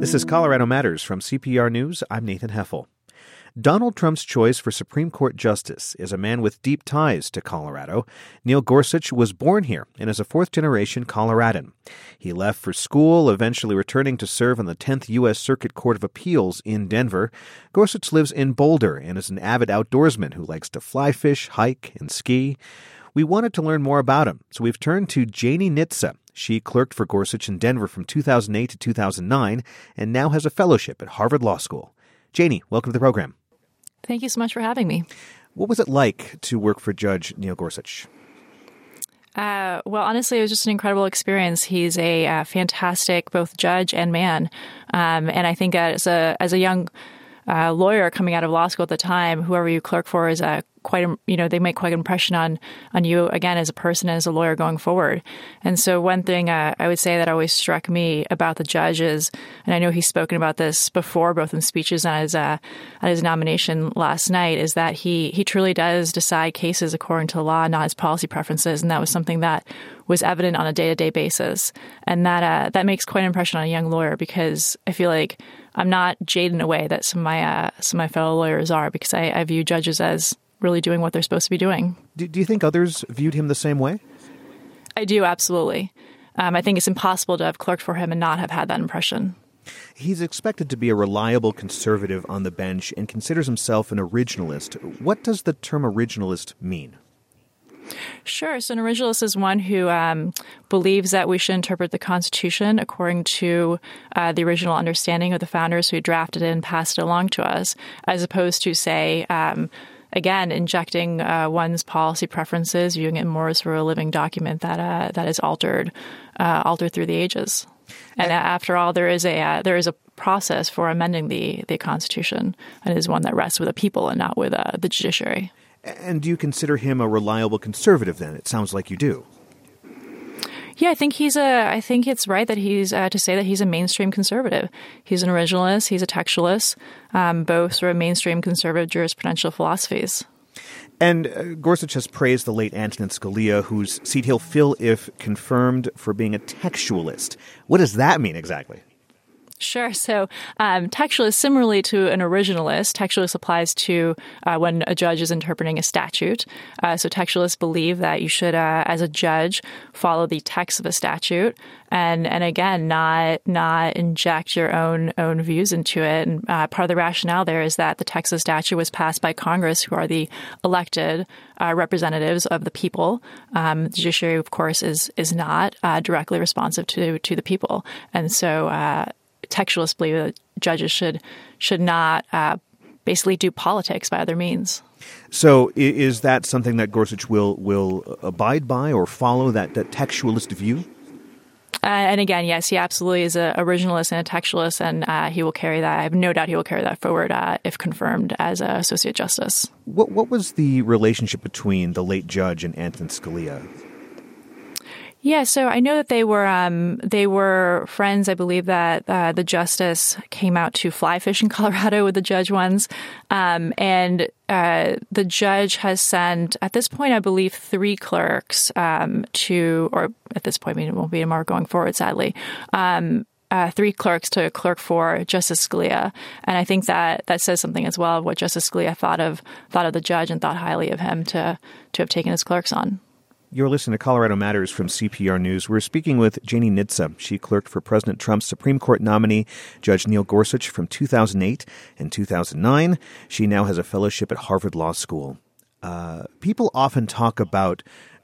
This is Colorado Matters from CPR News. I'm Nathan Heffel. Donald Trump's choice for Supreme Court Justice is a man with deep ties to Colorado. Neil Gorsuch was born here and is a fourth generation Coloradan. He left for school, eventually returning to serve on the 10th U.S. Circuit Court of Appeals in Denver. Gorsuch lives in Boulder and is an avid outdoorsman who likes to fly fish, hike, and ski. We wanted to learn more about him, so we've turned to Janie Nitze. She clerked for Gorsuch in Denver from 2008 to 2009 and now has a fellowship at Harvard Law School. Janie, welcome to the program. Thank you so much for having me. What was it like to work for Judge Neil Gorsuch? Uh, well, honestly, it was just an incredible experience. He's a uh, fantastic both judge and man, um, and I think as a as a young uh, lawyer coming out of law school at the time, whoever you clerk for is a quite a, you know they make quite an impression on on you again as a person and as a lawyer going forward. And so one thing uh, I would say that always struck me about the judges, and I know he's spoken about this before, both in speeches and his uh, at his nomination last night, is that he he truly does decide cases according to law, not his policy preferences, and that was something that was evident on a day to day basis, and that uh, that makes quite an impression on a young lawyer because I feel like. I'm not jaded in a way that some of my uh, some of my fellow lawyers are because I, I view judges as really doing what they're supposed to be doing. Do, do you think others viewed him the same way? I do, absolutely. Um, I think it's impossible to have clerked for him and not have had that impression. He's expected to be a reliable conservative on the bench and considers himself an originalist. What does the term originalist mean? Sure. So, an originalist is one who um, believes that we should interpret the Constitution according to uh, the original understanding of the founders who drafted it and passed it along to us, as opposed to, say, um, again, injecting uh, one's policy preferences, viewing it more as for a living document that uh, that is altered, uh, altered through the ages. And after all, there is a uh, there is a process for amending the the Constitution, and is one that rests with the people and not with uh, the judiciary. And do you consider him a reliable conservative? Then it sounds like you do. Yeah, I think he's a. I think it's right that he's uh, to say that he's a mainstream conservative. He's an originalist. He's a textualist. Um, both sort of mainstream conservative jurisprudential philosophies. And uh, Gorsuch has praised the late Antonin Scalia, whose seat he'll fill if confirmed, for being a textualist. What does that mean exactly? Sure. So, um, textualist, similarly to an originalist, textualist applies to uh, when a judge is interpreting a statute. Uh, so, textualists believe that you should, uh, as a judge, follow the text of a statute, and and again, not not inject your own own views into it. And uh, part of the rationale there is that the Texas statute was passed by Congress, who are the elected uh, representatives of the people. Um, the judiciary, of course, is is not uh, directly responsive to to the people, and so textualists believe that judges should should not uh, basically do politics by other means. So, is that something that Gorsuch will will abide by or follow that, that textualist view? Uh, and again, yes, he absolutely is an originalist and a textualist, and uh, he will carry that. I have no doubt he will carry that forward uh, if confirmed as an associate justice. What what was the relationship between the late judge and Anton Scalia? Yeah, so I know that they were um, they were friends. I believe that uh, the justice came out to fly fish in Colorado with the judge once, um, and uh, the judge has sent at this point, I believe, three clerks um, to, or at this point, I mean, it won't be more going forward, sadly. Um, uh, three clerks to clerk for Justice Scalia, and I think that that says something as well of what Justice Scalia thought of thought of the judge and thought highly of him to to have taken his clerks on. You're listening to Colorado Matters from CPR News. We're speaking with Janie Nitze. She clerked for President Trump's Supreme Court nominee, Judge Neil Gorsuch, from 2008 and 2009. She now has a fellowship at Harvard Law School. Uh, people often talk about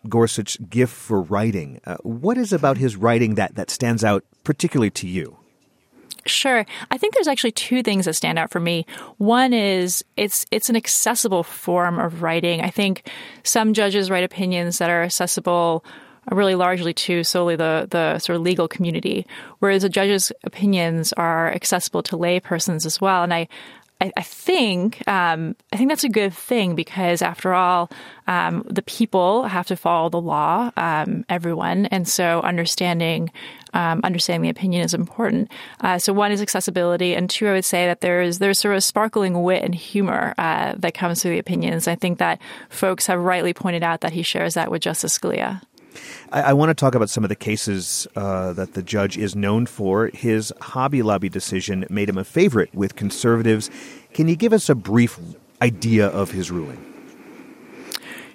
Gorsuch's gift for writing. Uh, what is about his writing that, that stands out particularly to you? Sure. I think there's actually two things that stand out for me. One is it's it's an accessible form of writing. I think some judges write opinions that are accessible really largely to solely the, the sort of legal community, whereas a judge's opinions are accessible to lay persons as well. And I, I, I think um, I think that's a good thing because, after all, um, the people have to follow the law, um, everyone, and so understanding um, understanding the opinion is important. Uh, so one is accessibility, and two, I would say that there's there's sort of sparkling wit and humor uh, that comes through the opinions. I think that folks have rightly pointed out that he shares that with Justice Scalia. I, I want to talk about some of the cases uh, that the judge is known for. His Hobby Lobby decision made him a favorite with conservatives. Can you give us a brief idea of his ruling?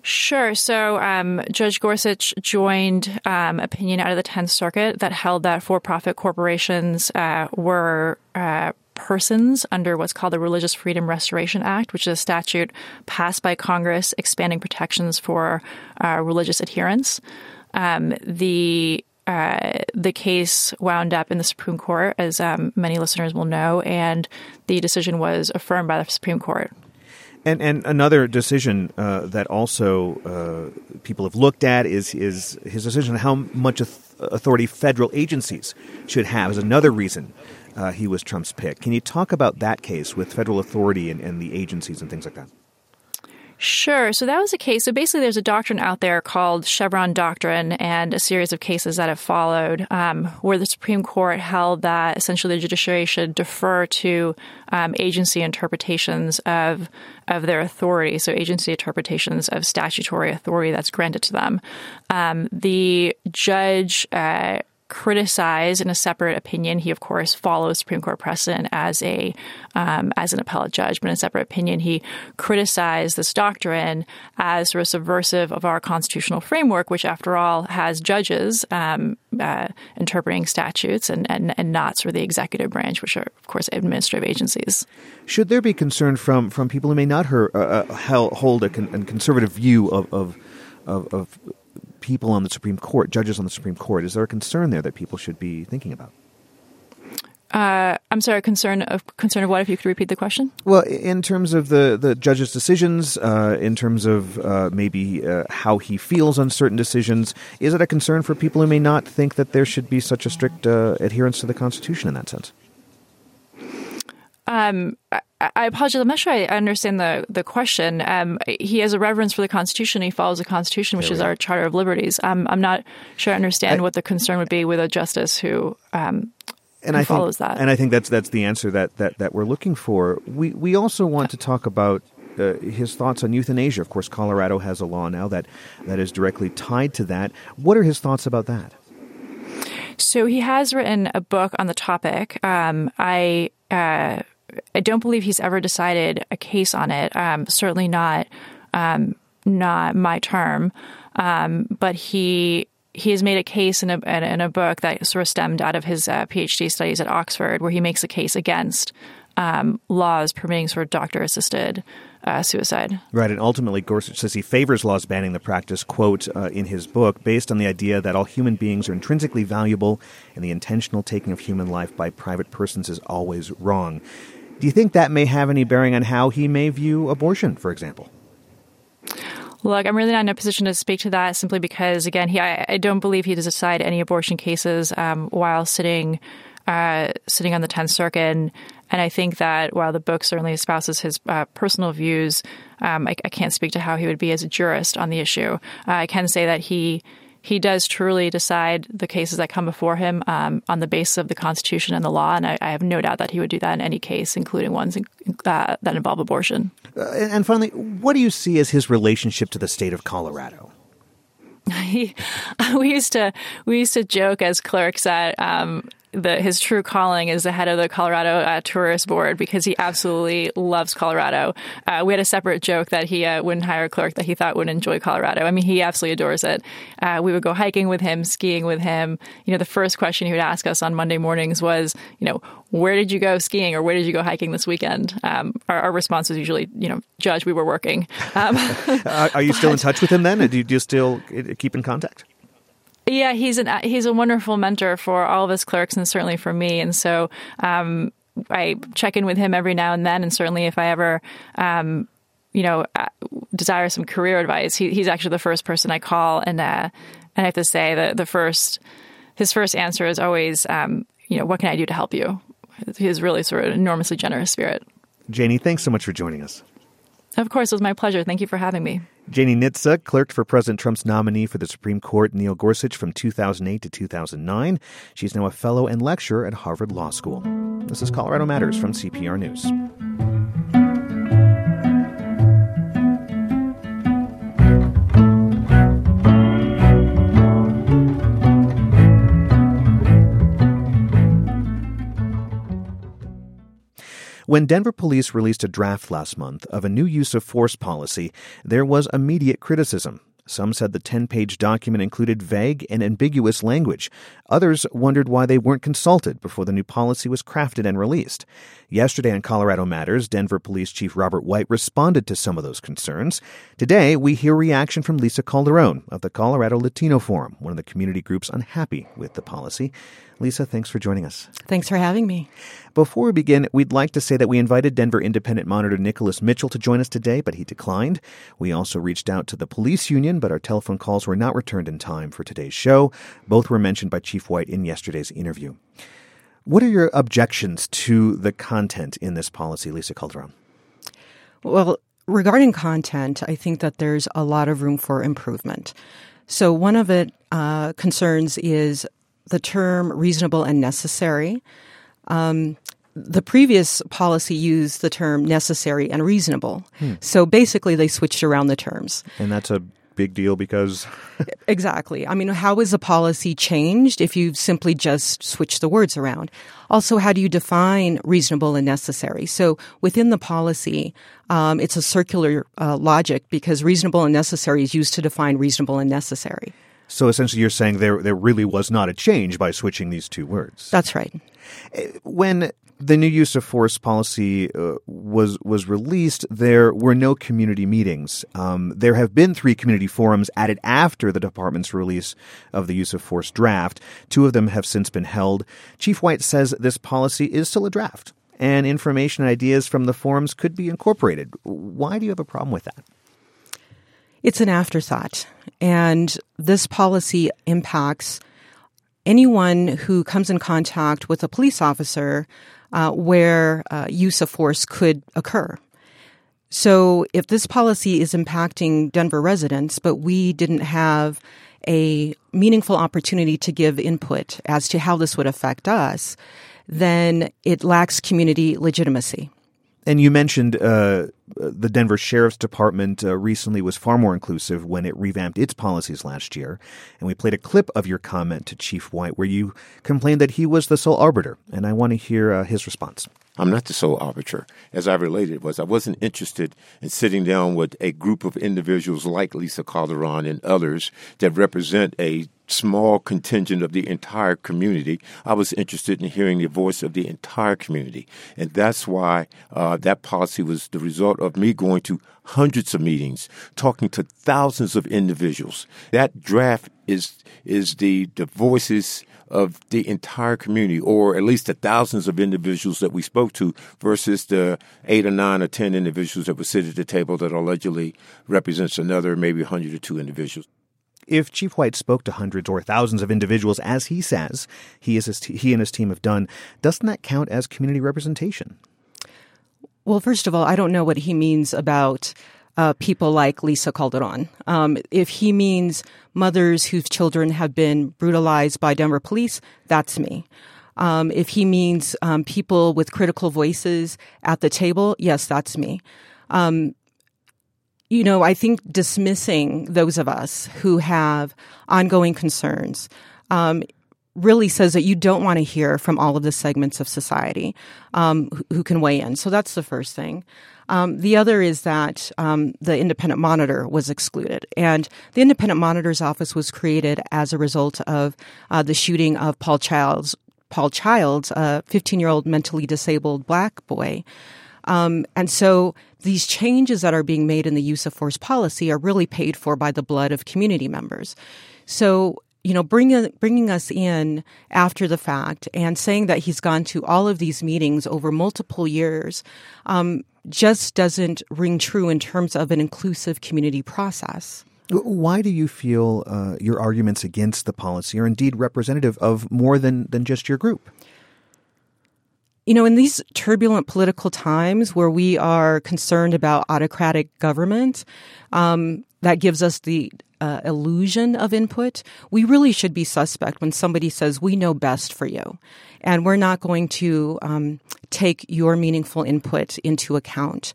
Sure. So um, Judge Gorsuch joined um, opinion out of the Tenth Circuit that held that for-profit corporations uh, were uh, persons under what's called the Religious Freedom Restoration Act, which is a statute passed by Congress expanding protections for uh, religious adherents. Um, the uh, the case wound up in the Supreme Court, as um, many listeners will know, and the decision was affirmed by the Supreme Court. And and another decision uh, that also uh, people have looked at is is his decision on how much authority federal agencies should have is another reason uh, he was Trump's pick. Can you talk about that case with federal authority and, and the agencies and things like that? Sure. So that was a case. So basically, there's a doctrine out there called Chevron doctrine, and a series of cases that have followed, um, where the Supreme Court held that essentially the judiciary should defer to um, agency interpretations of of their authority. So agency interpretations of statutory authority that's granted to them. Um, the judge. Uh, criticize in a separate opinion. He, of course, follows Supreme Court precedent as a um, as an appellate judge, but in a separate opinion, he criticized this doctrine as sort of subversive of our constitutional framework, which, after all, has judges um, uh, interpreting statutes and, and and not sort of the executive branch, which are, of course, administrative agencies. Should there be concern from from people who may not her, uh, uh hold a, con- a, conservative view of, of of, of people on the Supreme Court, judges on the Supreme Court. Is there a concern there that people should be thinking about? Uh, I'm sorry, concern of concern of what? If you could repeat the question. Well, in terms of the the judge's decisions, uh, in terms of uh, maybe uh, how he feels on certain decisions, is it a concern for people who may not think that there should be such a strict uh, adherence to the Constitution in that sense? Um, I, I, apologize. I'm not sure I understand the the question. Um, he has a reverence for the Constitution. He follows the Constitution, which is our Charter of Liberties. Um, I'm not sure I understand I, what the concern would be with a justice who. Um, and who I follows think, that. And I think that's that's the answer that, that, that we're looking for. We we also want to talk about uh, his thoughts on euthanasia. Of course, Colorado has a law now that that is directly tied to that. What are his thoughts about that? So he has written a book on the topic. Um, I uh, I don't believe he's ever decided a case on it. Um, certainly not um, not my term. Um, but he he has made a case in a in a book that sort of stemmed out of his uh, PhD studies at Oxford, where he makes a case against um, laws permitting sort of doctor assisted uh, suicide. Right, and ultimately Gorsuch says he favors laws banning the practice, quote, uh, in his book, based on the idea that all human beings are intrinsically valuable and the intentional taking of human life by private persons is always wrong. Do you think that may have any bearing on how he may view abortion, for example? Look, I'm really not in a position to speak to that simply because, again, he, I, I don't believe he does decide any abortion cases um, while sitting uh, sitting on the Tenth Circuit. And, and, I think that while the book certainly espouses his uh, personal views, um, I, I, can't speak to how he would be as a jurist on the issue. Uh, I can say that he he does truly decide the cases that come before him um, on the basis of the Constitution and the law, and I, I, have no doubt that he would do that in any case, including ones in, uh, that involve abortion. Uh, and finally, what do you see as his relationship to the state of Colorado? we used to we used to joke as clerks that um, the, his true calling is the head of the Colorado uh, Tourist Board because he absolutely loves Colorado. Uh, we had a separate joke that he uh, wouldn't hire a clerk that he thought would enjoy Colorado. I mean, he absolutely adores it. Uh, we would go hiking with him, skiing with him. You know, the first question he would ask us on Monday mornings was, you know, where did you go skiing or where did you go hiking this weekend? Um, our, our, response was usually, you know, Judge, we were working. Um, are you still in touch with him then? Do you, do you still keep in contact? Yeah, he's an he's a wonderful mentor for all of his clerks and certainly for me. And so um, I check in with him every now and then. And certainly, if I ever um, you know uh, desire some career advice, he, he's actually the first person I call. And uh, I have to say that the first his first answer is always, um, you know, what can I do to help you? He's really sort of an enormously generous spirit. Janie, thanks so much for joining us. Of course, it was my pleasure. Thank you for having me. Janie Nitze clerked for President Trump's nominee for the Supreme Court, Neil Gorsuch, from 2008 to 2009. She's now a fellow and lecturer at Harvard Law School. This is Colorado Matters from CPR News. When Denver police released a draft last month of a new use of force policy, there was immediate criticism. Some said the 10 page document included vague and ambiguous language. Others wondered why they weren't consulted before the new policy was crafted and released. Yesterday on Colorado Matters, Denver Police Chief Robert White responded to some of those concerns. Today, we hear reaction from Lisa Calderon of the Colorado Latino Forum, one of the community groups unhappy with the policy. Lisa, thanks for joining us. Thanks for having me. Before we begin, we'd like to say that we invited Denver Independent Monitor Nicholas Mitchell to join us today, but he declined. We also reached out to the police union, but our telephone calls were not returned in time for today's show. Both were mentioned by Chief White in yesterday's interview. What are your objections to the content in this policy, Lisa Calderon? Well, regarding content, I think that there's a lot of room for improvement. So one of it uh, concerns is the term reasonable and necessary. Um, the previous policy used the term necessary and reasonable. Hmm. So basically, they switched around the terms. And that's a big deal because. exactly. I mean, how is a policy changed if you simply just switch the words around? Also, how do you define reasonable and necessary? So within the policy, um, it's a circular uh, logic because reasonable and necessary is used to define reasonable and necessary. So essentially, you're saying there there really was not a change by switching these two words. That's right. Eh, when the new use of force policy uh, was was released, there were no community meetings. Um, there have been three community forums added after the department's release of the use of force draft. Two of them have since been held. Chief White says this policy is still a draft, and information and ideas from the forums could be incorporated. Why do you have a problem with that? It's an afterthought. And this policy impacts anyone who comes in contact with a police officer uh, where uh, use of force could occur. So if this policy is impacting Denver residents, but we didn't have a meaningful opportunity to give input as to how this would affect us, then it lacks community legitimacy. And you mentioned uh, the Denver Sheriff's Department uh, recently was far more inclusive when it revamped its policies last year. And we played a clip of your comment to Chief White where you complained that he was the sole arbiter. And I want to hear uh, his response. I'm not the sole arbiter. As I related was I wasn't interested in sitting down with a group of individuals like Lisa Calderon and others that represent a small contingent of the entire community. I was interested in hearing the voice of the entire community. And that's why uh, that policy was the result of me going to hundreds of meetings, talking to thousands of individuals. That draft is, is the, the voices of the entire community, or at least the thousands of individuals that we spoke to, versus the eight or nine or ten individuals that were sitting at the table that allegedly represents another maybe 100 or two individuals if Chief White spoke to hundreds or thousands of individuals, as he says he is t- he and his team have done, doesn't that count as community representation? Well, first of all, I don't know what he means about uh, people like Lisa Calderon. Um, if he means mothers whose children have been brutalized by Denver police, that's me. Um, if he means um, people with critical voices at the table, yes, that's me. Um, you know, I think dismissing those of us who have ongoing concerns um, really says that you don't want to hear from all of the segments of society um, who, who, can weigh in. So that's the first thing. Um, the other is that um, the independent monitor was excluded, and the independent monitor's office was created as a result of uh, the shooting of Paul Childs. Paul Childs, a 15-year-old mentally disabled black boy. Um, and so these changes that are being made in the use of force policy are really paid for by the blood of community members. So, you know, bringing, bringing us in after the fact and saying that he's gone to all of these meetings over multiple years um, just doesn't ring true in terms of an inclusive community process. Why do you feel uh, your arguments against the policy are indeed representative of more than, than just your group? You know, in these turbulent political times where we are concerned about autocratic government, um, that gives us the uh, illusion of input. We really should be suspect when somebody says, we know best for you. And we're not going to um, take your meaningful input into account.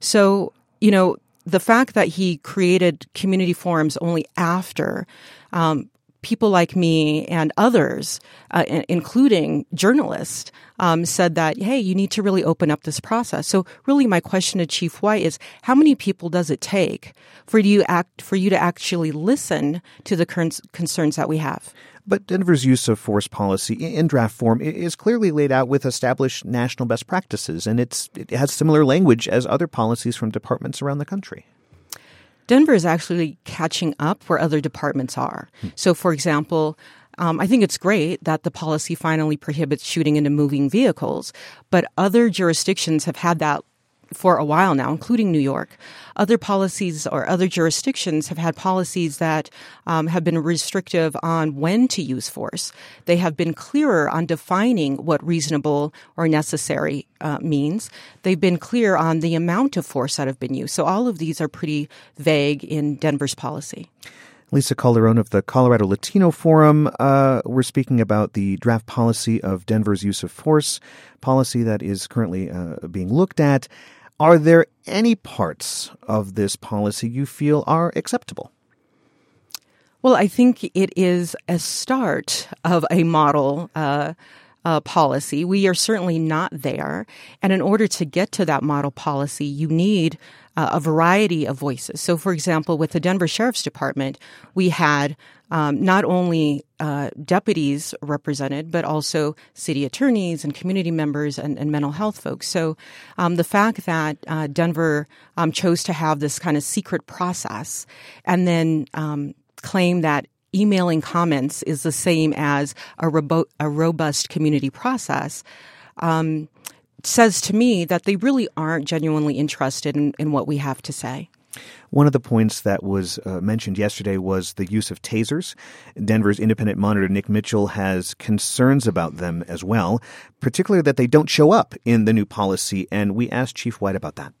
So, you know, the fact that he created community forums only after um, people like me and others, uh, including journalists, um, said that, hey, you need to really open up this process. So really my question to Chief White is how many people does it take for you act, for you to actually listen to the current concerns that we have? But Denver's use of force policy in draft form is clearly laid out with established national best practices, and it's, it has similar language as other policies from departments around the country. Denver is actually catching up where other departments are. So, for example, um, I think it's great that the policy finally prohibits shooting into moving vehicles, but other jurisdictions have had that for a while now, including New York. Other policies or other jurisdictions have had policies that um, have been restrictive on when to use force. They have been clearer on defining what reasonable or necessary uh, means. They've been clear on the amount of force that have been used. So all of these are pretty vague in Denver's policy. Lisa Calderon of the Colorado Latino Forum. Uh, we're speaking about the draft policy of Denver's use of force, policy that is currently uh, being looked at. Are there any parts of this policy you feel are acceptable? Well, I think it is a start of a model uh, uh, policy. We are certainly not there. And in order to get to that model policy, you need uh, a variety of voices. So, for example, with the Denver Sheriff's Department, we had um, not only uh, deputies represented, but also city attorneys and community members and, and mental health folks. So um, the fact that uh, Denver um, chose to have this kind of secret process and then um, claim that emailing comments is the same as a, robo- a robust community process um, says to me that they really aren't genuinely interested in, in what we have to say. One of the points that was uh, mentioned yesterday was the use of tasers. Denver's independent monitor Nick Mitchell has concerns about them as well, particularly that they don't show up in the new policy. And we asked Chief White about that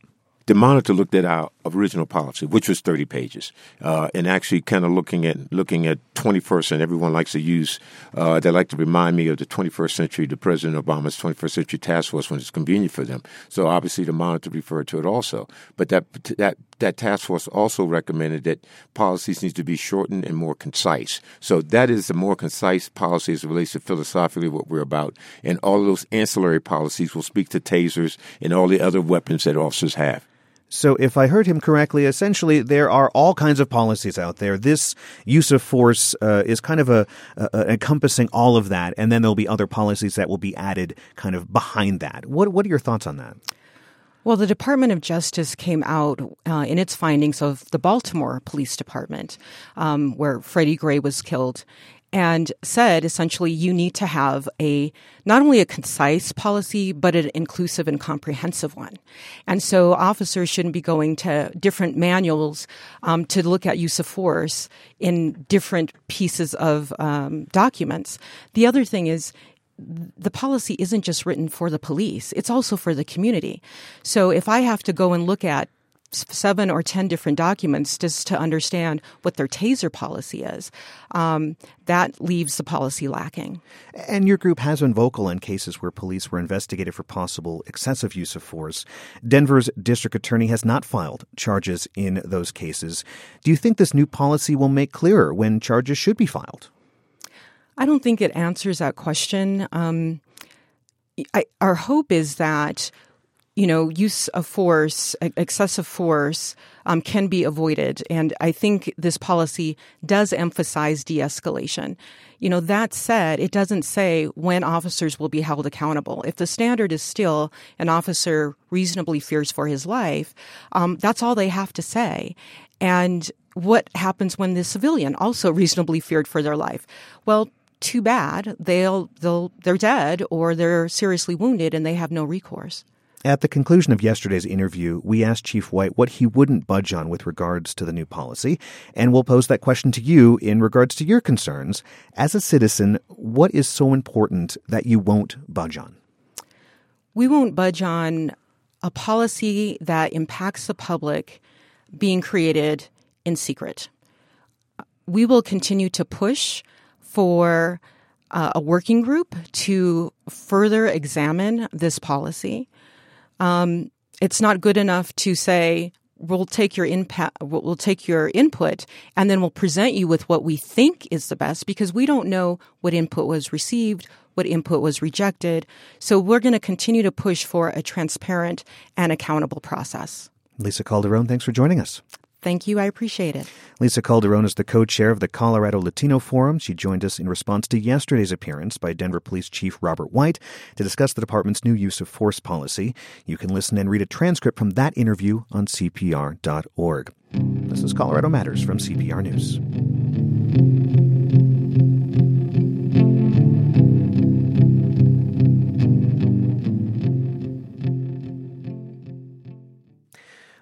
the monitor looked at our original policy, which was 30 pages, uh, and actually kind of looking at looking at 21st, and everyone likes to use, uh, they like to remind me of the 21st century, the President Obama's 21st century task force when it's convenient for them. So obviously the monitor referred to it also. But that, that, that task force also recommended that policies need to be shortened and more concise. So that is the more concise policy as relates to philosophically what we're about. And all of those ancillary policies will speak to tasers and all the other weapons that officers have. So, if I heard him correctly, essentially there are all kinds of policies out there. This use of force uh, is kind of a, a, encompassing all of that, and then there'll be other policies that will be added kind of behind that. What What are your thoughts on that? Well, the Department of Justice came out uh, in its findings of the Baltimore Police Department, um, where Freddie Gray was killed, and said essentially you need to have a not only a concise policy but an inclusive and comprehensive one. And so officers shouldn't be going to different manuals um, to look at use of force in different pieces of um, documents. The other thing is the policy isn't just written for the police, it's also for the community. So if I have to go and look at seven or ten different documents just to understand what their taser policy is. Um, that leaves the policy lacking. And your group has been vocal in cases where police were investigated for possible excessive use of force. Denver's district attorney has not filed charges in those cases. Do you think this new policy will make clearer when charges should be filed? I don't think it answers that question. Um, I, our hope is that you know, use of force, excessive force, um, can be avoided. And I think this policy does emphasize de escalation. You know, that said, it doesn't say when officers will be held accountable. If the standard is still an officer reasonably fears for his life, um, that's all they have to say. And what happens when the civilian also reasonably feared for their life? Well, too bad. They'll, they'll, they're dead or they're seriously wounded and they have no recourse. At the conclusion of yesterday's interview, we asked Chief White what he wouldn't budge on with regards to the new policy, and we'll pose that question to you in regards to your concerns. As a citizen, what is so important that you won't budge on? We won't budge on a policy that impacts the public being created in secret. We will continue to push for uh, a working group to further examine this policy. Um, it's not good enough to say we'll take your input, we'll take your input, and then we'll present you with what we think is the best because we don't know what input was received, what input was rejected. So we're going to continue to push for a transparent and accountable process. Lisa Calderon, thanks for joining us. Thank you. I appreciate it. Lisa Calderon is the co chair of the Colorado Latino Forum. She joined us in response to yesterday's appearance by Denver Police Chief Robert White to discuss the department's new use of force policy. You can listen and read a transcript from that interview on CPR.org. This is Colorado Matters from CPR News.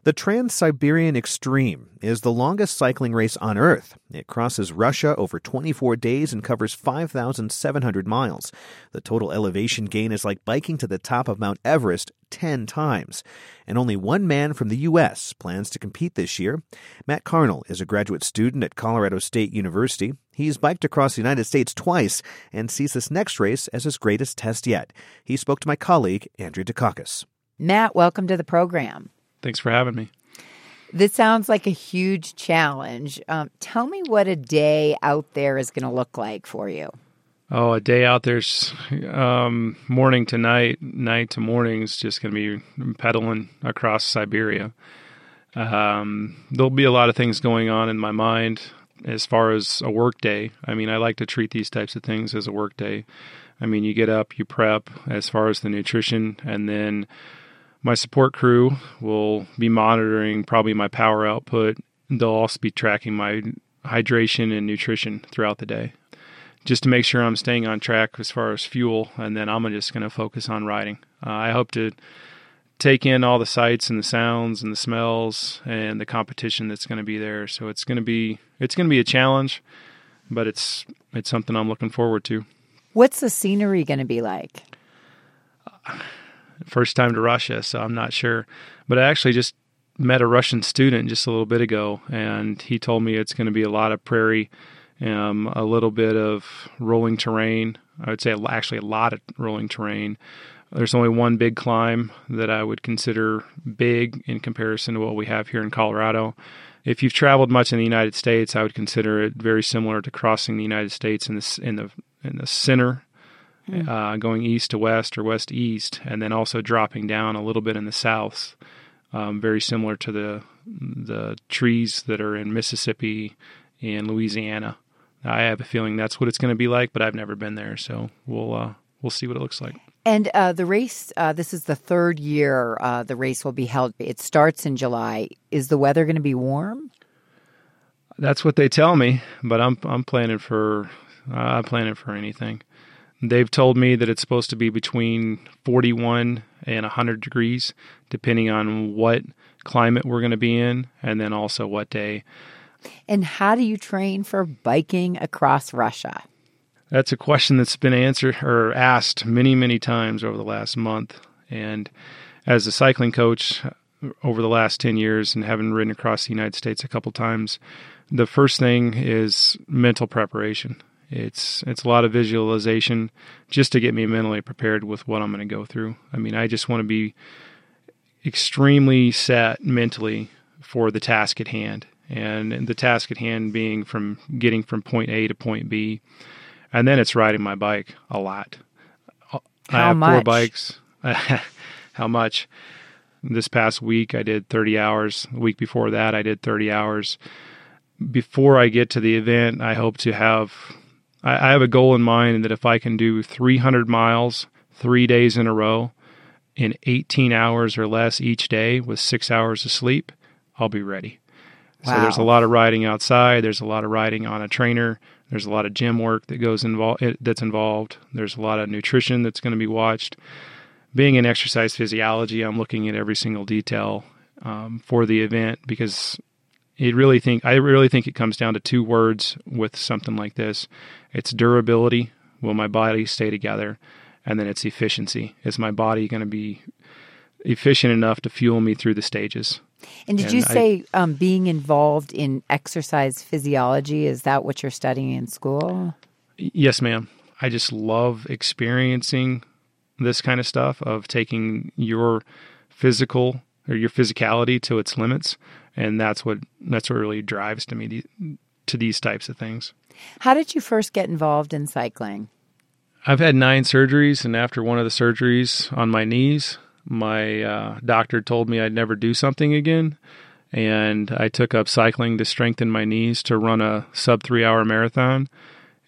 The Trans Siberian Extreme is the longest cycling race on Earth. It crosses Russia over 24 days and covers 5,700 miles. The total elevation gain is like biking to the top of Mount Everest 10 times. And only one man from the U.S. plans to compete this year. Matt Carnell is a graduate student at Colorado State University. He's biked across the United States twice and sees this next race as his greatest test yet. He spoke to my colleague, Andrea Dukakis. Matt, welcome to the program. Thanks for having me. This sounds like a huge challenge. Um, tell me what a day out there is going to look like for you. Oh, a day out there's um, morning to night, night to morning is just going to be pedaling across Siberia. Um, there'll be a lot of things going on in my mind as far as a work day. I mean, I like to treat these types of things as a work day. I mean, you get up, you prep as far as the nutrition, and then my support crew will be monitoring probably my power output. They'll also be tracking my hydration and nutrition throughout the day just to make sure I'm staying on track as far as fuel. And then I'm just going to focus on riding. Uh, I hope to take in all the sights and the sounds and the smells and the competition that's going to be there. So it's going to be it's going to be a challenge, but it's it's something I'm looking forward to. What's the scenery going to be like? First time to Russia, so I'm not sure. But I actually just met a Russian student just a little bit ago, and he told me it's going to be a lot of prairie, um, a little bit of rolling terrain. I would say actually a lot of rolling terrain. There's only one big climb that I would consider big in comparison to what we have here in Colorado. If you've traveled much in the United States, I would consider it very similar to crossing the United States in the in the in the center mm. uh, going east to west or west east, and then also dropping down a little bit in the south, um, very similar to the the trees that are in Mississippi and Louisiana. I have a feeling that's what it's going to be like, but I've never been there, so we'll uh, we'll see what it looks like. And uh, the race, uh, this is the third year uh, the race will be held. It starts in July. Is the weather going to be warm? That's what they tell me, but I'm I'm planning for uh, I'm planning for anything. They've told me that it's supposed to be between 41 and 100 degrees, depending on what climate we're going to be in, and then also what day. And how do you train for biking across Russia? That's a question that's been answered or asked many, many times over the last month. And as a cycling coach uh, over the last 10 years and having ridden across the United States a couple times, the first thing is mental preparation. It's it's a lot of visualization just to get me mentally prepared with what I'm going to go through. I mean, I just want to be extremely set mentally for the task at hand, and the task at hand being from getting from point A to point B, and then it's riding my bike a lot. How I have much? four bikes. How much? This past week I did 30 hours. The week before that I did 30 hours. Before I get to the event, I hope to have I, I have a goal in mind that if I can do 300 miles three days in a row in 18 hours or less each day with six hours of sleep, I'll be ready. Wow. So there's a lot of riding outside. There's a lot of riding on a trainer. There's a lot of gym work that goes involved that's involved. There's a lot of nutrition that's going to be watched. Being in exercise physiology, I'm looking at every single detail um, for the event because it really think I really think it comes down to two words with something like this. It's durability. Will my body stay together? And then it's efficiency. Is my body going to be efficient enough to fuel me through the stages? And did And you I- say um, being involved in exercise physiology is that what you're studying in school? Yes, ma'am. I just love experiencing this kind of stuff of taking your physical or your physicality to its limits, and that's what that's what really drives to me to these types of things. How did you first get involved in cycling? I've had nine surgeries, and after one of the surgeries on my knees, my uh, doctor told me I'd never do something again. And I took up cycling to strengthen my knees to run a sub three hour marathon.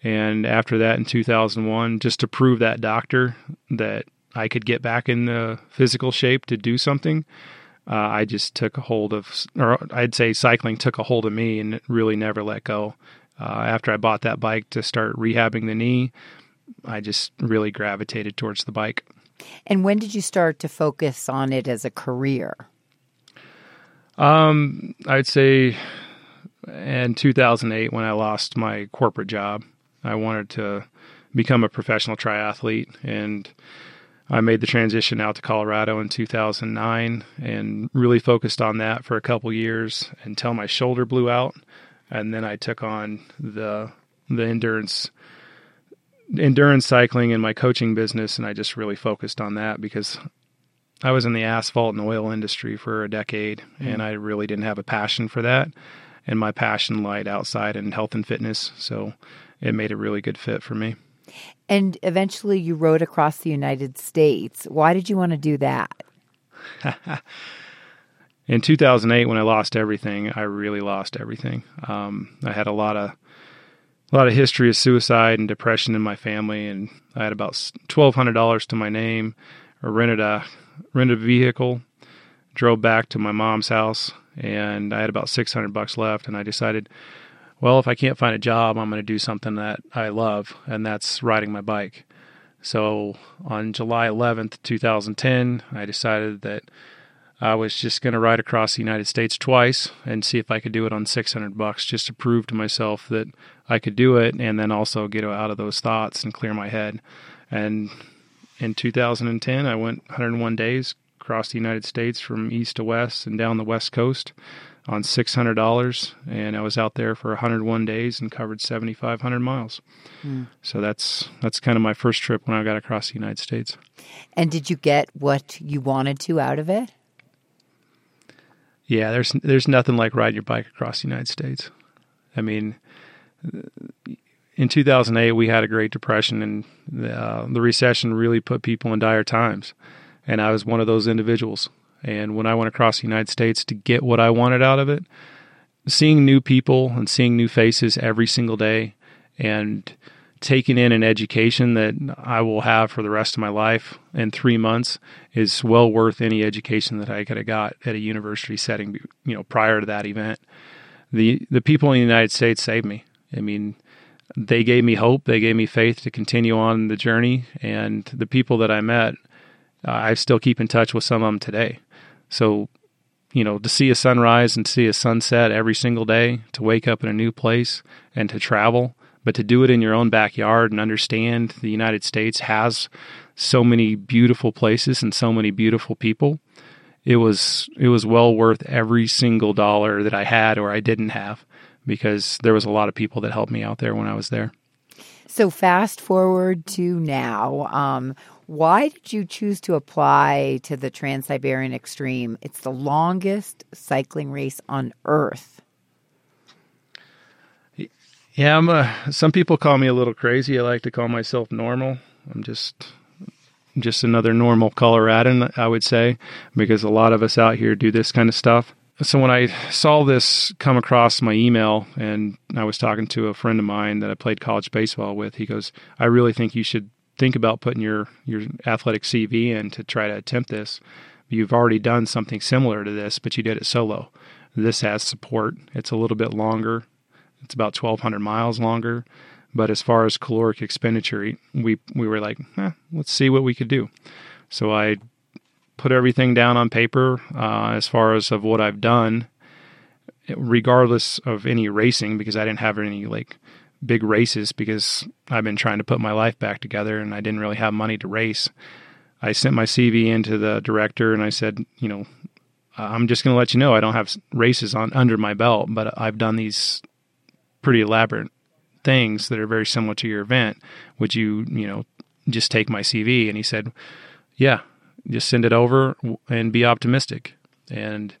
And after that, in 2001, just to prove that doctor that I could get back in the physical shape to do something, uh, I just took a hold of, or I'd say cycling took a hold of me and really never let go. Uh, after I bought that bike to start rehabbing the knee, I just really gravitated towards the bike. And when did you start to focus on it as a career? Um, I'd say in 2008 when I lost my corporate job, I wanted to become a professional triathlete and I made the transition out to Colorado in 2009 and really focused on that for a couple years until my shoulder blew out and then I took on the the endurance endurance cycling in my coaching business, and I just really focused on that because I was in the asphalt and oil industry for a decade, mm. and I really didn't have a passion for that. And my passion lied outside in health and fitness, so it made a really good fit for me. And eventually, you rode across the United States. Why did you want to do that? in 2008, when I lost everything, I really lost everything. Um, I had a lot of a lot of history of suicide and depression in my family, and I had about twelve hundred dollars to my name. I rented a rented a vehicle, drove back to my mom's house, and I had about six hundred bucks left. And I decided, well, if I can't find a job, I'm going to do something that I love, and that's riding my bike. So on July 11th, 2010, I decided that I was just going to ride across the United States twice and see if I could do it on 600 bucks just to prove to myself that I could do it and then also get out of those thoughts and clear my head. And in 2010, I went 101 days across the United States from east to west and down the west coast on $600 and I was out there for 101 days and covered 7500 miles. Mm. So that's that's kind of my first trip when I got across the United States. And did you get what you wanted to out of it? Yeah, there's there's nothing like riding your bike across the United States. I mean, in 2008 we had a Great Depression, and uh, the recession really put people in dire times. And I was one of those individuals. And when I went across the United States to get what I wanted out of it, seeing new people and seeing new faces every single day, and taking in an education that I will have for the rest of my life in three months is well worth any education that I could have got at a university setting, you know, prior to that event. The the people in the United States saved me. I mean, they gave me hope. They gave me faith to continue on the journey. And the people that I met, uh, I still keep in touch with some of them today. So, you know, to see a sunrise and see a sunset every single day, to wake up in a new place and to travel but to do it in your own backyard and understand the United States has so many beautiful places and so many beautiful people, it was it was well worth every single dollar that I had or I didn't have because there was a lot of people that helped me out there when I was there. So fast forward to now. Um, why did you choose to apply to the Trans Siberian Extreme? It's the longest cycling race on Earth. Yeah, I'm a, some people call me a little crazy. I like to call myself normal. I'm just just another normal Coloradan, I would say, because a lot of us out here do this kind of stuff. So when I saw this come across my email and I was talking to a friend of mine that I played college baseball with, he goes, "I really think you should think about putting your your athletic CV in to try to attempt this. You've already done something similar to this, but you did it solo. This has support. It's a little bit longer. It's about 1,200 miles longer. But as far as caloric expenditure, we we were like, eh, let's see what we could do. So I put everything down on paper uh, as far as of what I've done, regardless of any racing, because I didn't have any like big races because I've been trying to put my life back together and I didn't really have money to race. I sent my CV into the director and I said, you know, I'm just going to let you know I don't have races on under my belt, but I've done these pretty elaborate things that are very similar to your event. Would you, you know, just take my CV? And he said, yeah, just send it over and be optimistic. And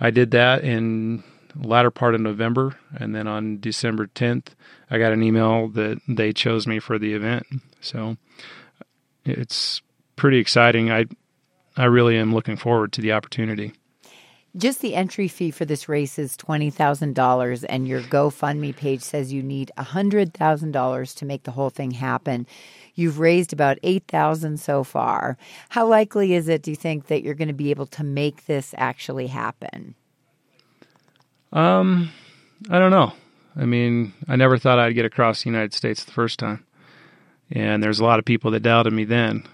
I did that in latter part of November, and then on December 10th, I got an email that they chose me for the event. So it's pretty exciting. I I really am looking forward to the opportunity. Just the entry fee for this race is $20,000, and your GoFundMe page says you need $100,000 to make the whole thing happen. You've raised about 8000 so far. How likely is it, do you think, that you're going to be able to make this actually happen? Um, I don't know. I mean, I never thought I'd get across the United States the first time. And there's a lot of people that doubted me then.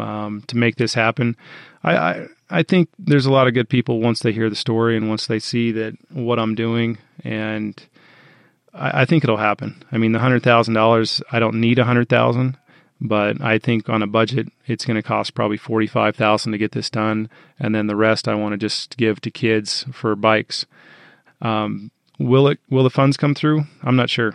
Um, to make this happen, I, I I think there's a lot of good people once they hear the story and once they see that what I'm doing, and I, I think it'll happen. I mean, the hundred thousand dollars, I don't need a hundred thousand, but I think on a budget, it's going to cost probably forty five thousand to get this done, and then the rest I want to just give to kids for bikes. Um, will it? Will the funds come through? I'm not sure.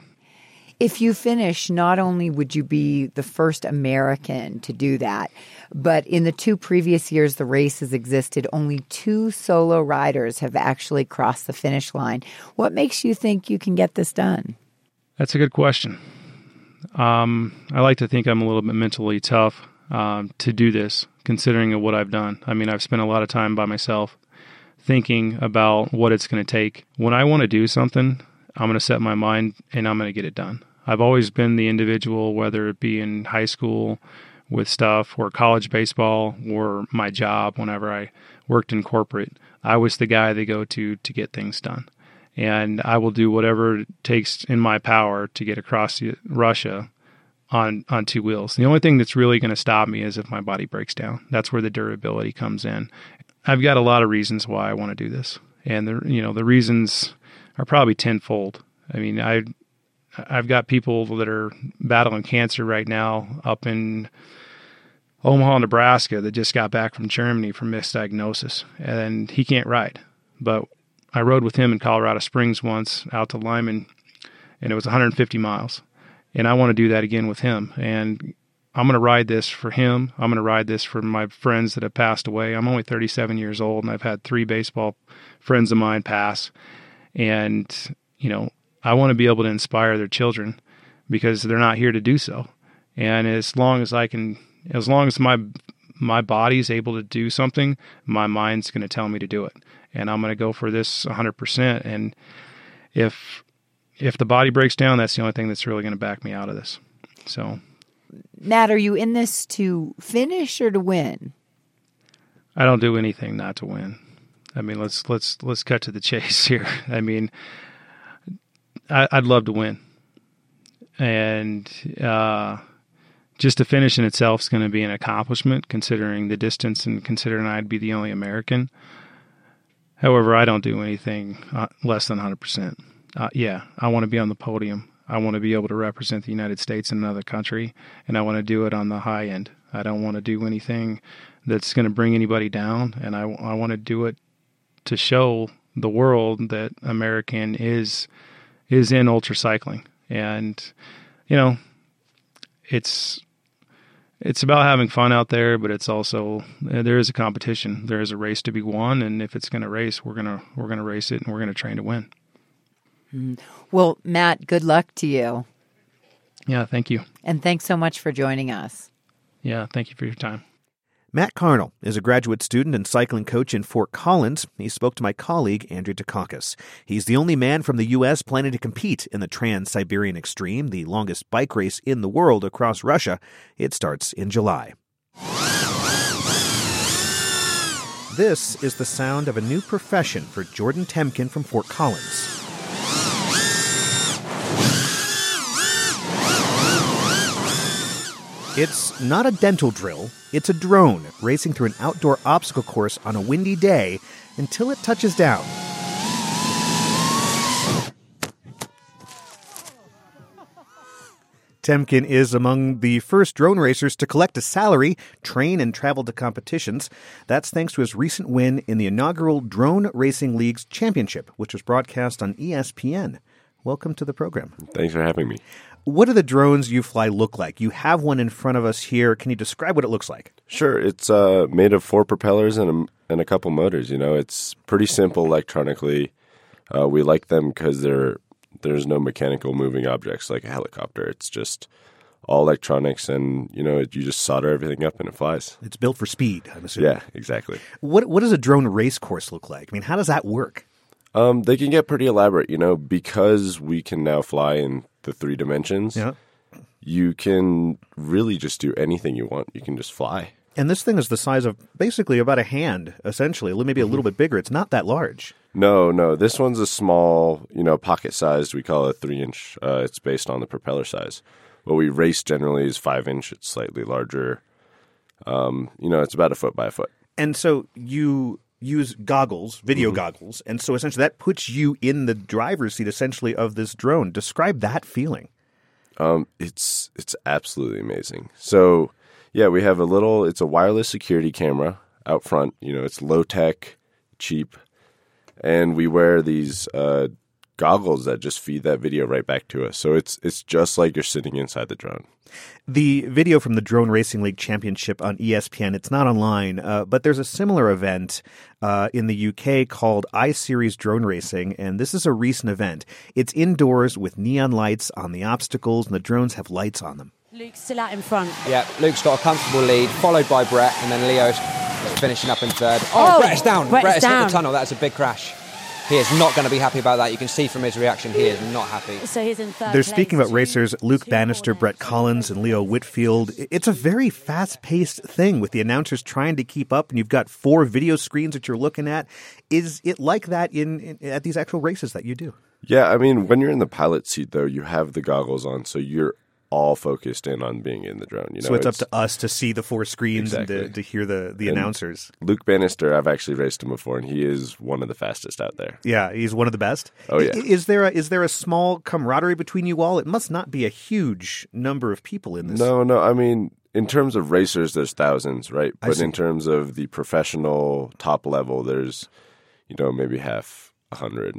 If you finish, not only would you be the first American to do that, but in the two previous years the race has existed, only two solo riders have actually crossed the finish line. What makes you think you can get this done? That's a good question. Um, I like to think I'm a little bit mentally tough um, to do this, considering what I've done. I mean, I've spent a lot of time by myself thinking about what it's going to take. When I want to do something, I'm going to set my mind and I'm going to get it done. I've always been the individual, whether it be in high school with stuff or college baseball or my job whenever I worked in corporate. I was the guy they go to to get things done. And I will do whatever it takes in my power to get across Russia on on two wheels. The only thing that's really going to stop me is if my body breaks down. That's where the durability comes in. I've got a lot of reasons why I want to do this, and the you know the reasons are probably tenfold. I mean, I I've got people that are battling cancer right now up in Omaha, Nebraska, that just got back from Germany from misdiagnosis, and he can't ride. But I rode with him in Colorado Springs once out to Lyman, and it was 150 miles. And I want to do that again with him. And I'm going to ride this for him. I'm going to ride this for my friends that have passed away. I'm only 37 years old, and I've had three baseball friends of mine pass. And, you know, I want to be able to inspire their children because they're not here to do so. And as long as I can, as long as my my body's able to do something, my mind's going to tell me to do it, and I'm going to go for this 100%. And if if the body breaks down, that's the only thing that's really going to back me out of this. So, Matt, are you in this to finish or to win? I don't do anything not to win. I mean, let's let's let's cut to the chase here. I mean, I, would love to win, and uh, just to finish in itself is going to be an accomplishment, considering the distance and considering I'd be the only American. However, I don't do anything uh, less than 100%. Uh, yeah, I want to be on the podium. I want to be able to represent the United States in another country, and I want to do it on the high end. I don't want to do anything that's going to bring anybody down, and I, I want to do it to show the world that American is is in ultra cycling, and you know, it's it's about having fun out there, but it's also eh, there is a competition. There is a race to be won, and if it's going to race, we're gonna we're gonna race it, and we're gonna train to win. Mm-hmm. Well, Matt, good luck to you. Yeah, thank you. And thanks so much for joining us. Yeah, thank you for your time. Matt Carnell is a graduate student and cycling coach in Fort Collins. He spoke to my colleague, Andrea Dukakis. He's the only man from the U.S. planning to compete in the Trans Siberian Extreme, the longest bike race in the world across Russia. It starts in July. This is the sound of a new profession for Jordan Temkin from Fort Collins. It's not a dental drill, it's a drone racing through an outdoor obstacle course on a windy day until it touches down. Temkin is among the first drone racers to collect a salary, train, and travel to competitions. That's thanks to his recent win in the inaugural Drone Racing League's championship, which was broadcast on ESPN. Welcome to the program. Thanks for having me. What do the drones you fly look like? You have one in front of us here. Can you describe what it looks like? Sure. It's uh, made of four propellers and and a couple motors. You know, it's pretty simple electronically. Uh, we like them because they're there's no mechanical moving objects like a helicopter. It's just all electronics, and you know, you just solder everything up and it flies. It's built for speed. I'm assuming. Yeah, exactly. What What does a drone race course look like? I mean, how does that work? Um, they can get pretty elaborate, you know, because we can now fly in the three dimensions. Yeah. You can really just do anything you want. You can just fly. And this thing is the size of basically about a hand, essentially, maybe a little bit bigger. It's not that large. No, no. This one's a small, you know, pocket sized. We call it a three inch. Uh, it's based on the propeller size. What we race generally is five inch. It's slightly larger. Um, you know, it's about a foot by a foot. And so you use goggles, video goggles, and so essentially that puts you in the driver's seat, essentially, of this drone. Describe that feeling. Um, it's it's absolutely amazing. So yeah, we have a little. It's a wireless security camera out front. You know, it's low tech, cheap, and we wear these uh, goggles that just feed that video right back to us. So it's it's just like you're sitting inside the drone. The video from the Drone Racing League Championship on ESPN, it's not online, uh, but there's a similar event uh, in the UK called iSeries Drone Racing, and this is a recent event. It's indoors with neon lights on the obstacles, and the drones have lights on them. Luke's still out in front. Yeah, Luke's got a comfortable lead, followed by Brett, and then Leo's finishing up in third. Oh, Oh, Brett is down. Brett is Brett has hit the tunnel. That's a big crash. He is not going to be happy about that. You can see from his reaction, he is not happy. So he's in third They're speaking about Two- racers Luke Bannister, Brett. Collins, and Leo Whitfield. It's a very fast paced thing with the announcers trying to keep up, and you've got four video screens that you're looking at. Is it like that in, in at these actual races that you do? Yeah, I mean, when you're in the pilot seat though, you have the goggles on, so you're all focused in on being in the drone. You know, so it's, up to us to see the four screens and to, to hear the, the And- announcers. Luke Bannister. I've actually raced him before, and he is one of the fastest out there. Yeah, he's one of the best. Oh, yeah. Is there a, is there a small camaraderie between you all? It must not be a huge number of people in this. No, no. I mean, in terms of racers, there's thousands, right? But in terms of the professional top level, there's, you know, maybe half a hundred,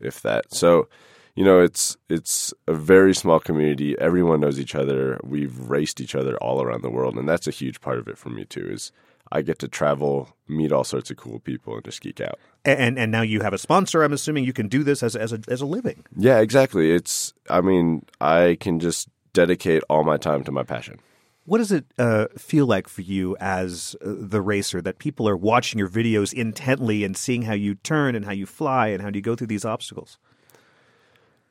if that. So, you know, it's it's a very small community. Everyone knows each other. We've raced each other all around the world, and that's a huge part of it for me too. Is I get to travel, meet all sorts of cool people, and just geek out. And and now you have a sponsor. I'm assuming you can do this as as a as a living. Yeah, exactly. It's. I mean, I can just dedicate all my time to my passion. What does it uh, feel like for you as uh, the racer that people are watching your videos intently and seeing how you turn and how you fly and how do you go through these obstacles?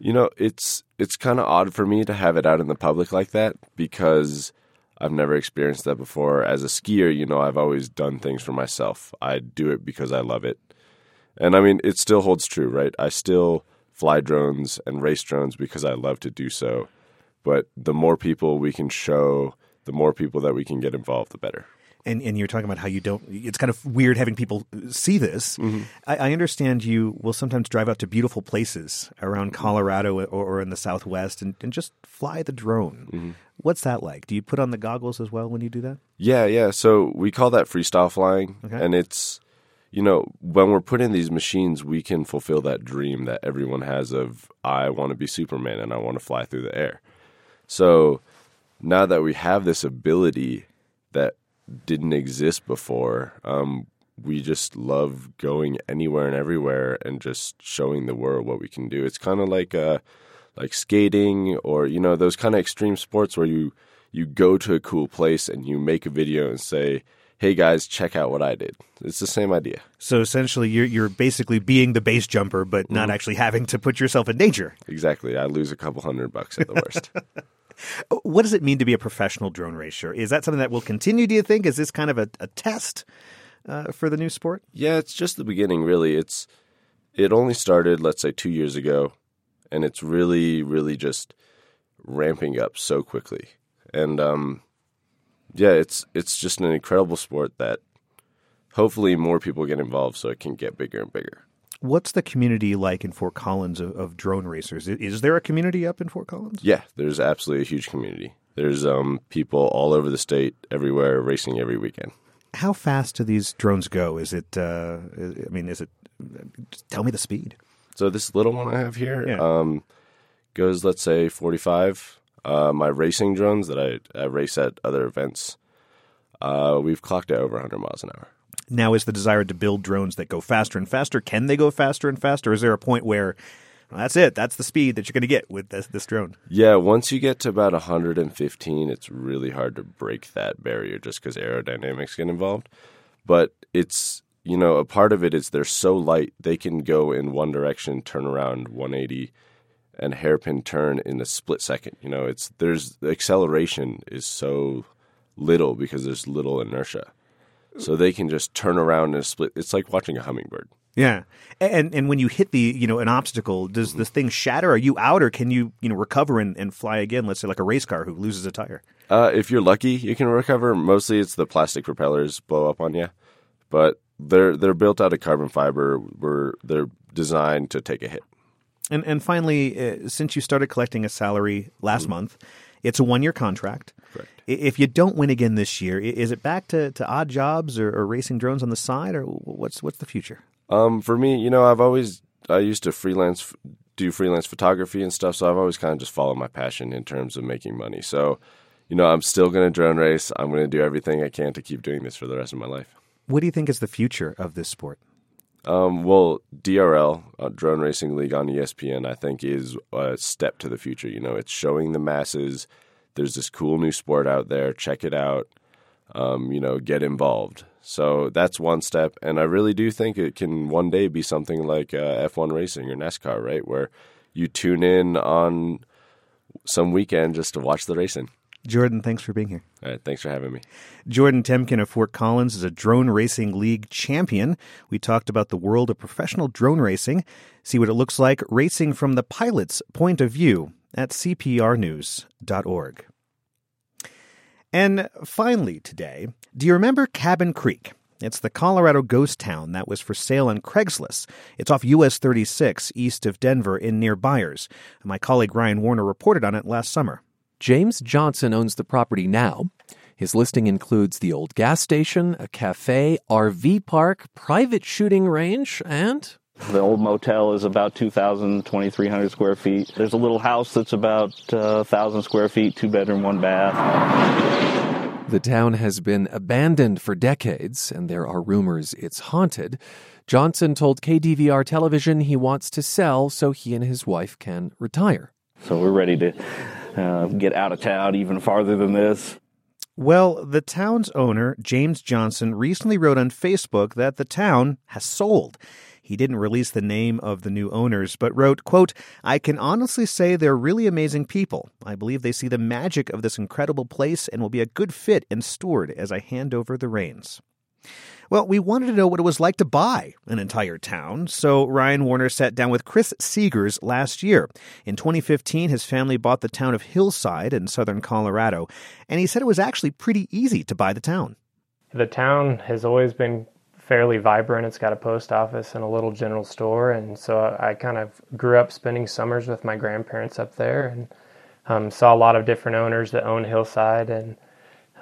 You know, it's it's kind of odd for me to have it out in the public like that because I've never experienced that before. As a skier, you know, I've always done things for myself. I do it because I love it. And I mean, it still holds true, right? I still fly drones and race drones because I love to do so. But the more people we can show, the more people that we can get involved, the better. And and you're talking about how you don't. It's kind of weird having people see this. Mm-hmm. I, I understand you will sometimes drive out to beautiful places around mm-hmm. Colorado or, or in the Southwest and, and just fly the drone. Mm-hmm. What's that like? Do you put on the goggles as well when you do that? Yeah, yeah. So we call that freestyle flying, Okay. and it's you know when we're put in these machines, we can fulfill that dream that everyone has of I want to be Superman and I want to fly through the air. So now that we have this ability that didn't exist before, um, we just love going anywhere and everywhere and just showing the world what we can do. It's kind of like uh, like skating or you know those kind of extreme sports where you you go to a cool place and you make a video and say, "Hey guys, check out what I did." It's the same idea. So essentially, you're you're basically being the base jumper, but not actually having to put yourself in danger. Exactly. I lose a couple hundred bucks at the worst. What does it mean to be a professional drone racer? Is that something that will continue? Do you think? Is this kind of a, a test uh, for the new sport? yeah, it's just the beginning really. It's it only started let's say 2 years ago and it's really really just ramping up so quickly. And um yeah, it's it's just an incredible sport that hopefully more people get involved so it can get bigger and bigger. What's the community like in Fort Collins of, of drone racers? Is there a community up in Fort Collins? Yeah, there's absolutely a huge community. There's um, people all over the state, everywhere, racing every weekend. How fast do these drones go? Is it? Uh, I mean, is it? Tell me the speed. So this little one I have here Yeah. um, goes, let's say, 45. Uh, my racing drones that I, I race at other events, uh, we've clocked at over 100 miles an hour. Now is the desire to build drones that go faster and faster. Can they go faster and faster? Is there a point where well, that's it? That's the speed that you're going to get with this, this drone. Yeah, once you get to about 115, it's really hard to break that barrier just because aerodynamics get involved. But it's you know a part of it is they're so light they can go in one direction, turn around 180, and hairpin turn in a split second. You know, it's there's the acceleration is so little because there's little inertia. So they can just turn around and split. It's like watching a hummingbird. Yeah, and and when you hit the you know an obstacle, does the thing shatter? Are you out, or can you you know recover and, and fly again? Let's say like a race car who loses a tire. Uh, if you're lucky, you can recover. Mostly, it's the plastic propellers blow up on you, but they're they're built out of carbon fiber. Where they're designed to take a hit. And and finally, uh, since you started collecting a salary last month, it's a one year contract. Correct. If you don't win again this year, is it back to, to odd jobs or, or racing drones on the side, or what's what's the future? Um, for me, you know, I've always I used to freelance do freelance photography and stuff, so I've always kind of just followed my passion in terms of making money. So, you know, I'm still going to drone race. I'm going to do everything I can to keep doing this for the rest of my life. What do you think is the future of this sport? Um, well, DRL, uh, Drone Racing League on ESPN, I think is a step to the future. You know, it's showing the masses there's this cool new sport out there. Check it out. Um, you know, get involved. So that's one step, and I really do think it can one day be something like uh, F1 racing or NASCAR, right? Where you tune in on some weekend just to watch the racing. Jordan, thanks for being here. All right, thanks for having me. Jordan Temkin of Fort Collins is a drone racing league champion. We talked about the world of professional drone racing. See what it looks like racing from the pilot's point of view at cprnews.org. And finally, today, do you remember Cabin Creek? It's the Colorado ghost town that was for sale on Craigslist. It's off US 36 east of Denver in near Byers. My colleague Ryan Warner reported on it last summer. James Johnson owns the property now. His listing includes the old gas station, a cafe, RV park, private shooting range, and The old motel is about 2,000, 2,300 square feet. There's a little house that's about uh, 1,000 square feet, two bedroom, one bath. the town has been abandoned for decades, and there are rumors it's haunted. Johnson told KDVR television he wants to sell so he and his wife can retire. So we're ready to uh, get out of town even farther than this. Well, the town's owner, James Johnson, recently wrote on Facebook that the town has sold. He didn't release the name of the new owners, but wrote, quote, I can honestly say they're really amazing people. I believe they see the magic of this incredible place and will be a good fit and steward as I hand over the reins. Well, we wanted to know what it was like to buy an entire town, so Ryan Warner sat down with Chris Seegers last year. In 2015, his family bought the town of Hillside in southern Colorado, and he said it was actually pretty easy to buy the town. The town has always been fairly vibrant. It's got a post office and a little general store, and so I kind of grew up spending summers with my grandparents up there, and um, saw a lot of different owners that own Hillside, and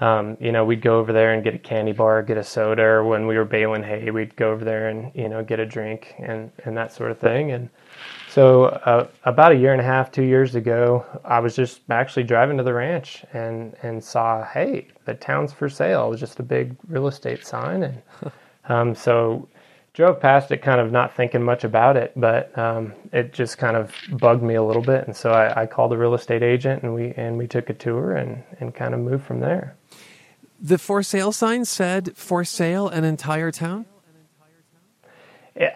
um, you know we'd go over there and get a candy bar, get a soda, or when we were baling hay, we'd go over there and you know get a drink and and that sort of thing, and so uh, about a year and a half, two years ago, I was just actually driving to the ranch and and saw, hey, the town's for sale. It was just a big real estate sign, and um, so drove past it, kind of not thinking much about it, but um, it just kind of bugged me a little bit, and so I, I called the real estate agent, and we and we took a tour and and kind of moved from there. The for sale sign said for sale an entire town?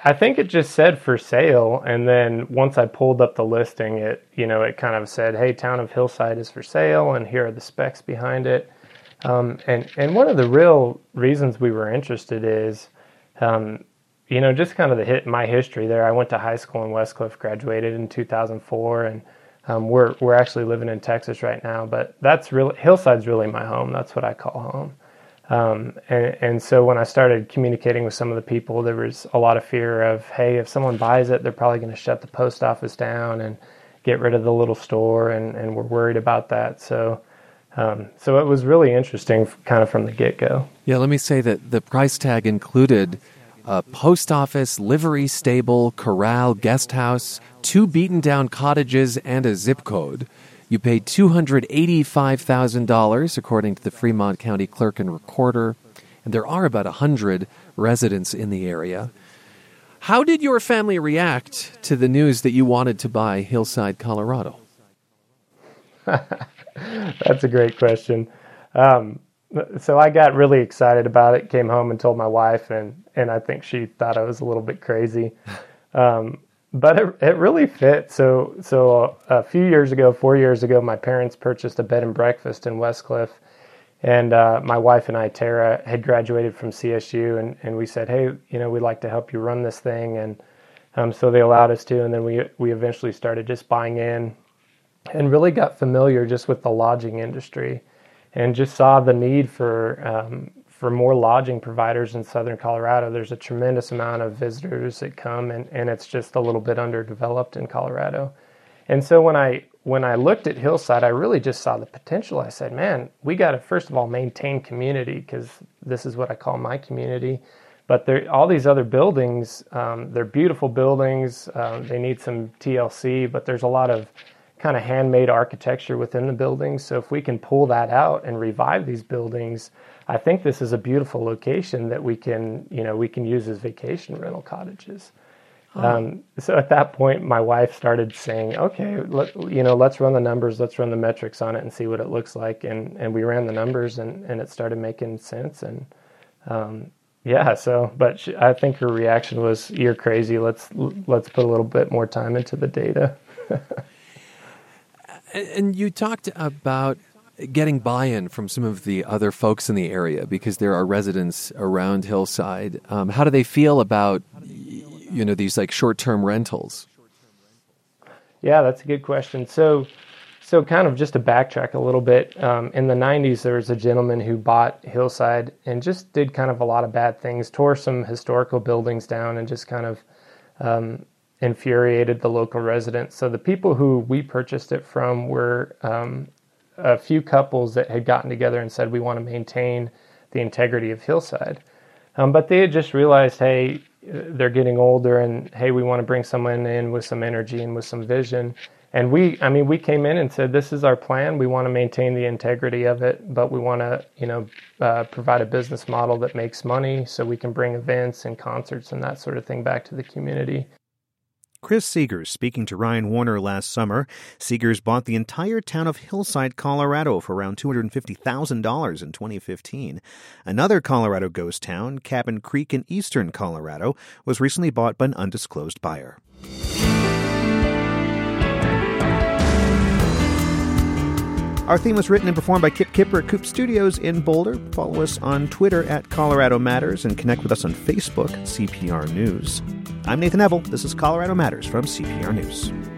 I think it just said for sale, and then once I pulled up the listing, it you know it kind of said, "Hey, town of Hillside is for sale, and here are the specs behind it." Um, and and one of the real reasons we were interested is, um, you know, just kind of the hit my history there. I went to high school in Westcliffe, graduated in 2004, and um, we're we're actually living in Texas right now. But that's really Hillside's really my home. That's what I call home. Um, and, and so when I started communicating with some of the people, there was a lot of fear of, hey, if someone buys it, they're probably going to shut the post office down and get rid of the little store, and, and we're worried about that. So, um, so it was really interesting, kind of from the get go. Yeah, let me say that the price tag included a post office, livery stable, corral, guest house, two beaten down cottages, and a zip code. You paid $285,000, according to the Fremont County Clerk and Recorder, and there are about 100 residents in the area. How did your family react to the news that you wanted to buy Hillside, Colorado? That's a great question. Um, so I got really excited about it. Came home and told my wife, and and I think she thought I was a little bit crazy. Um, but it, it really fit. So so a few years ago, four years ago, my parents purchased a bed and breakfast in Westcliffe, and uh, my wife and I, Tara, had graduated from CSU, and and we said, hey, you know, we'd like to help you run this thing, and um, so they allowed us to, and then we we eventually started just buying in, and really got familiar just with the lodging industry and just saw the need for um, for more lodging providers in southern Colorado. There's a tremendous amount of visitors that come, and, and it's just a little bit underdeveloped in Colorado. And so when I when I looked at Hillside, I really just saw the potential. I said, "Man, we got to first of all maintain community because this is what I call my community." But there, all these other buildings, um, they're beautiful buildings. Um, they need some TLC, but there's a lot of kind of handmade architecture within the buildings. So if we can pull that out and revive these buildings, I think this is a beautiful location that we can, you know, we can use as vacation rental cottages. Oh. Um, so at that point, my wife started saying, "Okay, let, you know, let's run the numbers, let's run the metrics on it, and see what it looks like." And and we ran the numbers, and and it started making sense. And um, yeah, so but she, I think her reaction was, "You're crazy. Let's let's put a little bit more time into the data." And you talked about getting buy-in from some of the other folks in the area because there are residents around Hillside. Um, how do they feel about you know these like short-term rentals? Yeah, that's a good question. So, so kind of just to backtrack a little bit, um, in the '90s there was a gentleman who bought Hillside and just did kind of a lot of bad things, tore some historical buildings down, and just kind of um, infuriated the local residents. So the people who we purchased it from were um, a few couples that had gotten together and said we want to maintain the integrity of Hillside. Um, but they had just realized, hey, they're getting older, and hey, we want to bring someone in with some energy and with some vision. And we, I mean, we came in and said, this is our plan. We want to maintain the integrity of it, but we want to, you know, uh, provide a business model that makes money so we can bring events and concerts and that sort of thing back to the community. Chris Seegers speaking to Ryan Warner last summer. Seegers bought the entire town of Hillside, Colorado for around $250,000 in 2015. Another Colorado ghost town, Cabin Creek in eastern Colorado, was recently bought by an undisclosed buyer. Our theme was written and performed by Kip Kuepper at Coupe Studios in Boulder. Follow us on Twitter at Colorado Matters and connect with us on Facebook, CPR News. I'm Nathan Neville. This is Colorado Matters from CPR News.